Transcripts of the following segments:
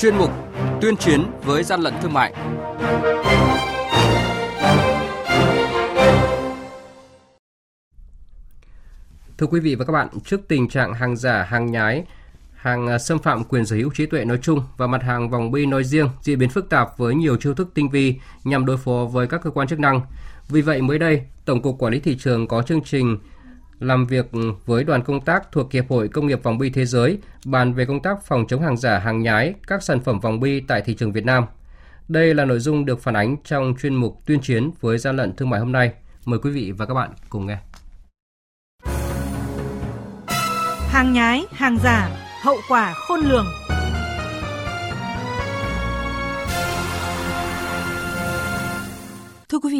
chuyên mục Tuyên chiến với gian lận thương mại. Thưa quý vị và các bạn, trước tình trạng hàng giả, hàng nhái, hàng à, xâm phạm quyền sở hữu trí tuệ nói chung và mặt hàng vòng bi nói riêng diễn biến phức tạp với nhiều chiêu thức tinh vi nhằm đối phó với các cơ quan chức năng. Vì vậy mới đây, Tổng cục Quản lý thị trường có chương trình làm việc với đoàn công tác thuộc Hiệp hội Công nghiệp vòng bi thế giới bàn về công tác phòng chống hàng giả, hàng nhái các sản phẩm vòng bi tại thị trường Việt Nam. Đây là nội dung được phản ánh trong chuyên mục tuyên chiến với gian lận thương mại hôm nay. Mời quý vị và các bạn cùng nghe. Hàng nhái, hàng giả, hậu quả khôn lường.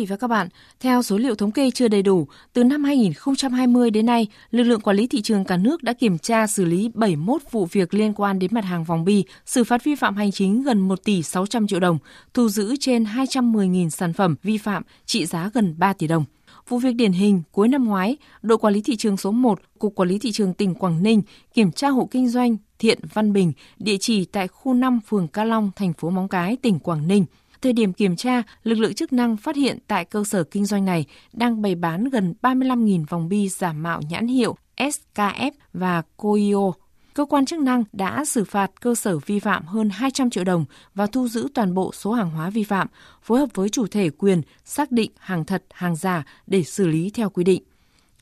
Vị và các bạn, theo số liệu thống kê chưa đầy đủ, từ năm 2020 đến nay, lực lượng quản lý thị trường cả nước đã kiểm tra xử lý 71 vụ việc liên quan đến mặt hàng vòng bi, xử phạt vi phạm hành chính gần 1 tỷ 600 triệu đồng, thu giữ trên 210.000 sản phẩm vi phạm trị giá gần 3 tỷ đồng. Vụ việc điển hình cuối năm ngoái, đội quản lý thị trường số 1, Cục Quản lý thị trường tỉnh Quảng Ninh kiểm tra hộ kinh doanh Thiện Văn Bình, địa chỉ tại khu 5 phường Ca Long, thành phố Móng Cái, tỉnh Quảng Ninh. Thời điểm kiểm tra, lực lượng chức năng phát hiện tại cơ sở kinh doanh này đang bày bán gần 35.000 vòng bi giả mạo nhãn hiệu SKF và KOYO. cơ quan chức năng đã xử phạt cơ sở vi phạm hơn 200 triệu đồng và thu giữ toàn bộ số hàng hóa vi phạm, phối hợp với chủ thể quyền xác định hàng thật, hàng giả để xử lý theo quy định.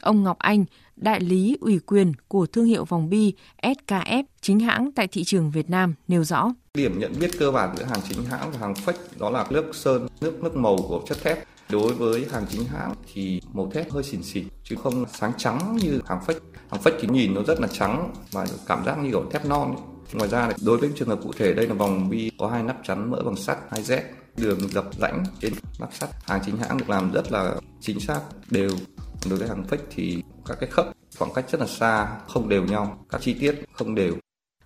Ông Ngọc Anh, đại lý ủy quyền của thương hiệu vòng bi SKF chính hãng tại thị trường Việt Nam nêu rõ. Điểm nhận biết cơ bản giữa hàng chính hãng và hàng fake đó là nước sơn, nước nước màu của chất thép. Đối với hàng chính hãng thì màu thép hơi xỉn xỉn chứ không sáng trắng như hàng fake. Hàng fake thì nhìn nó rất là trắng và cảm giác như kiểu thép non. Ấy. Ngoài ra đối với trường hợp cụ thể đây là vòng bi có hai nắp chắn mỡ bằng sắt, hai z đường dập rãnh trên nắp sắt. Hàng chính hãng được làm rất là chính xác, đều. Đối với hàng fake thì các cái khớp khoảng cách rất là xa, không đều nhau, các chi tiết không đều.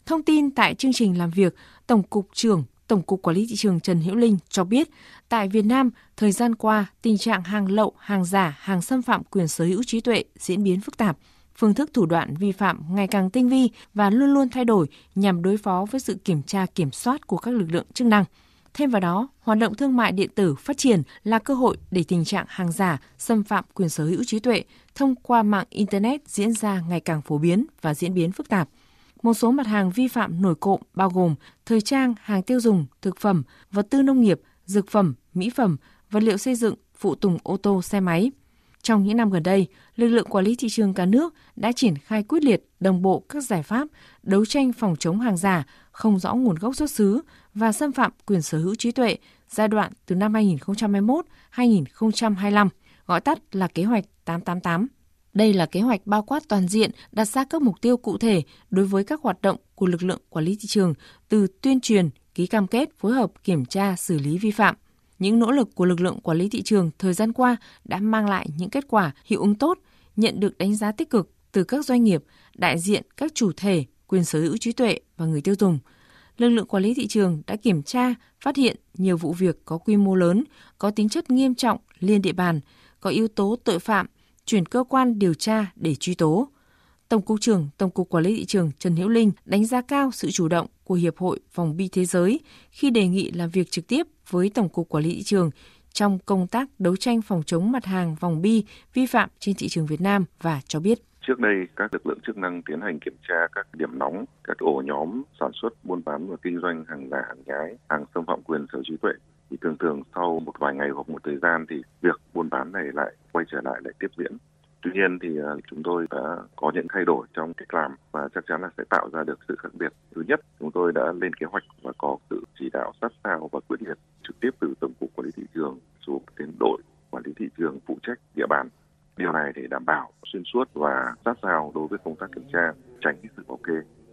Thông tin tại chương trình làm việc, Tổng cục trưởng Tổng cục Quản lý thị trường Trần Hữu Linh cho biết, tại Việt Nam, thời gian qua, tình trạng hàng lậu, hàng giả, hàng xâm phạm quyền sở hữu trí tuệ diễn biến phức tạp. Phương thức thủ đoạn vi phạm ngày càng tinh vi và luôn luôn thay đổi nhằm đối phó với sự kiểm tra kiểm soát của các lực lượng chức năng. Thêm vào đó, hoạt động thương mại điện tử phát triển là cơ hội để tình trạng hàng giả, xâm phạm quyền sở hữu trí tuệ thông qua mạng Internet diễn ra ngày càng phổ biến và diễn biến phức tạp. Một số mặt hàng vi phạm nổi cộm bao gồm thời trang, hàng tiêu dùng, thực phẩm, vật tư nông nghiệp, dược phẩm, mỹ phẩm, vật liệu xây dựng, phụ tùng ô tô, xe máy. Trong những năm gần đây, lực lượng quản lý thị trường cả nước đã triển khai quyết liệt đồng bộ các giải pháp đấu tranh phòng chống hàng giả, không rõ nguồn gốc xuất xứ và xâm phạm quyền sở hữu trí tuệ giai đoạn từ năm 2021-2025, gọi tắt là kế hoạch 888. Đây là kế hoạch bao quát toàn diện, đặt ra các mục tiêu cụ thể đối với các hoạt động của lực lượng quản lý thị trường từ tuyên truyền, ký cam kết, phối hợp, kiểm tra, xử lý vi phạm. Những nỗ lực của lực lượng quản lý thị trường thời gian qua đã mang lại những kết quả hiệu ứng tốt, nhận được đánh giá tích cực từ các doanh nghiệp, đại diện các chủ thể, quyền sở hữu trí tuệ và người tiêu dùng. Lực lượng quản lý thị trường đã kiểm tra, phát hiện nhiều vụ việc có quy mô lớn, có tính chất nghiêm trọng liên địa bàn, có yếu tố tội phạm – chuyển cơ quan điều tra để truy tố. Tổng cục trưởng Tổng cục Quản lý thị trường Trần Hiễu Linh đánh giá cao sự chủ động của Hiệp hội Vòng bi Thế giới khi đề nghị làm việc trực tiếp với Tổng cục Quản lý thị trường trong công tác đấu tranh phòng chống mặt hàng vòng bi vi phạm trên thị trường Việt Nam và cho biết. Trước đây, các lực lượng chức năng tiến hành kiểm tra các điểm nóng, các ổ nhóm sản xuất, buôn bán và kinh doanh hàng giả, hàng nhái, hàng xâm phạm quyền sở trí tuệ. Thì thường thường sau một vài ngày hoặc một thời gian thì việc buôn bán này lại quay trở lại lại tiếp diễn. Tuy nhiên thì à, chúng tôi đã có những thay đổi trong cách làm và chắc chắn là sẽ tạo ra được sự khác biệt. Thứ nhất chúng tôi đã lên kế hoạch và có sự chỉ đạo sát sao và quyết liệt trực tiếp từ tổng cục quản lý thị trường xuống đến đội quản lý thị trường phụ trách địa bàn điều này để đảm bảo xuyên suốt và sát sao đối với công tác kiểm tra, tránh sự bảo kê.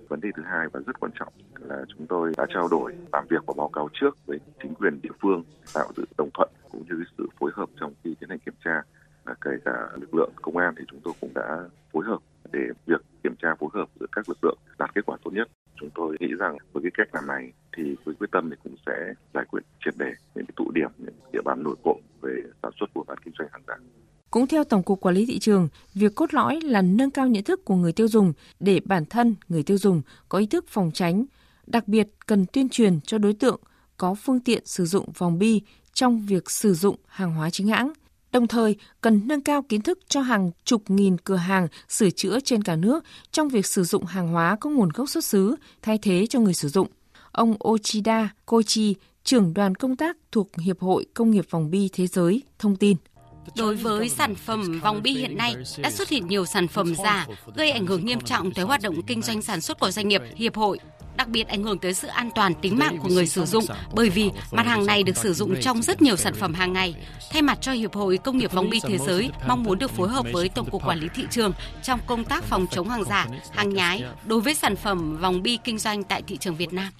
Vấn đề thứ hai và rất quan trọng là chúng tôi đã trao đổi, làm việc và báo cáo trước với chính quyền địa phương, tạo sự đồng thuận cũng như sự phối hợp trong khi tiến hành kiểm tra. Kể cả lực lượng công an thì chúng tôi cũng đã phối hợp để việc kiểm tra phối hợp giữa các lực lượng đạt kết quả tốt nhất. Chúng tôi nghĩ rằng với cái cách làm này thì với quyết tâm thì cũng sẽ giải quyết triệt đề những cái tụ điểm, những địa bàn nổi cộng về sản xuất buôn bán kinh doanh hàng giả cũng theo Tổng cục Quản lý thị trường, việc cốt lõi là nâng cao nhận thức của người tiêu dùng để bản thân người tiêu dùng có ý thức phòng tránh, Đặc biệt cần tuyên truyền cho đối tượng có phương tiện sử dụng vòng bi trong việc sử dụng hàng hóa chính hãng. Đồng thời, cần nâng cao kiến thức cho hàng chục nghìn cửa hàng sửa chữa trên cả nước trong việc sử dụng hàng hóa có nguồn gốc xuất xứ thay thế cho người sử dụng. Ông Ochida Koichi, trưởng đoàn công tác thuộc Hiệp hội Công nghiệp Vòng Bi Thế giới, thông tin. Đối với sản phẩm vòng bi hiện nay, đã xuất hiện nhiều sản phẩm giả gây ảnh hưởng nghiêm trọng tới hoạt động kinh doanh sản xuất của doanh nghiệp, hiệp hội đặc biệt ảnh hưởng tới sự an toàn tính mạng của người sử dụng bởi vì mặt hàng này được sử dụng trong rất nhiều sản phẩm hàng ngày. Thay mặt cho Hiệp hội Công nghiệp vòng bi thế giới mong muốn được phối hợp với Tổng cục Quản lý thị trường trong công tác phòng chống hàng giả, hàng nhái đối với sản phẩm vòng bi kinh doanh tại thị trường Việt Nam.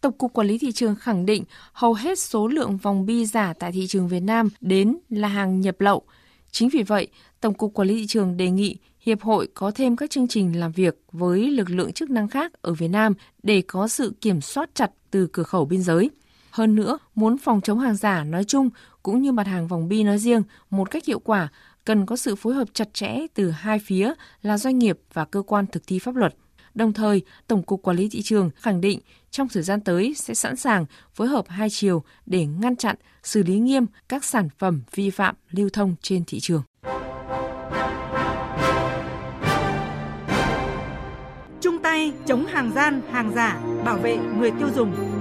Tổng cục Quản lý thị trường khẳng định hầu hết số lượng vòng bi giả tại thị trường Việt Nam đến là hàng nhập lậu. Chính vì vậy, Tổng cục Quản lý thị trường đề nghị Hiệp hội có thêm các chương trình làm việc với lực lượng chức năng khác ở Việt Nam để có sự kiểm soát chặt từ cửa khẩu biên giới. Hơn nữa, muốn phòng chống hàng giả nói chung cũng như mặt hàng vòng bi nói riêng một cách hiệu quả, cần có sự phối hợp chặt chẽ từ hai phía là doanh nghiệp và cơ quan thực thi pháp luật. Đồng thời, Tổng cục Quản lý thị trường khẳng định trong thời gian tới sẽ sẵn sàng phối hợp hai chiều để ngăn chặn, xử lý nghiêm các sản phẩm vi phạm lưu thông trên thị trường. Chung tay chống hàng gian, hàng giả, bảo vệ người tiêu dùng.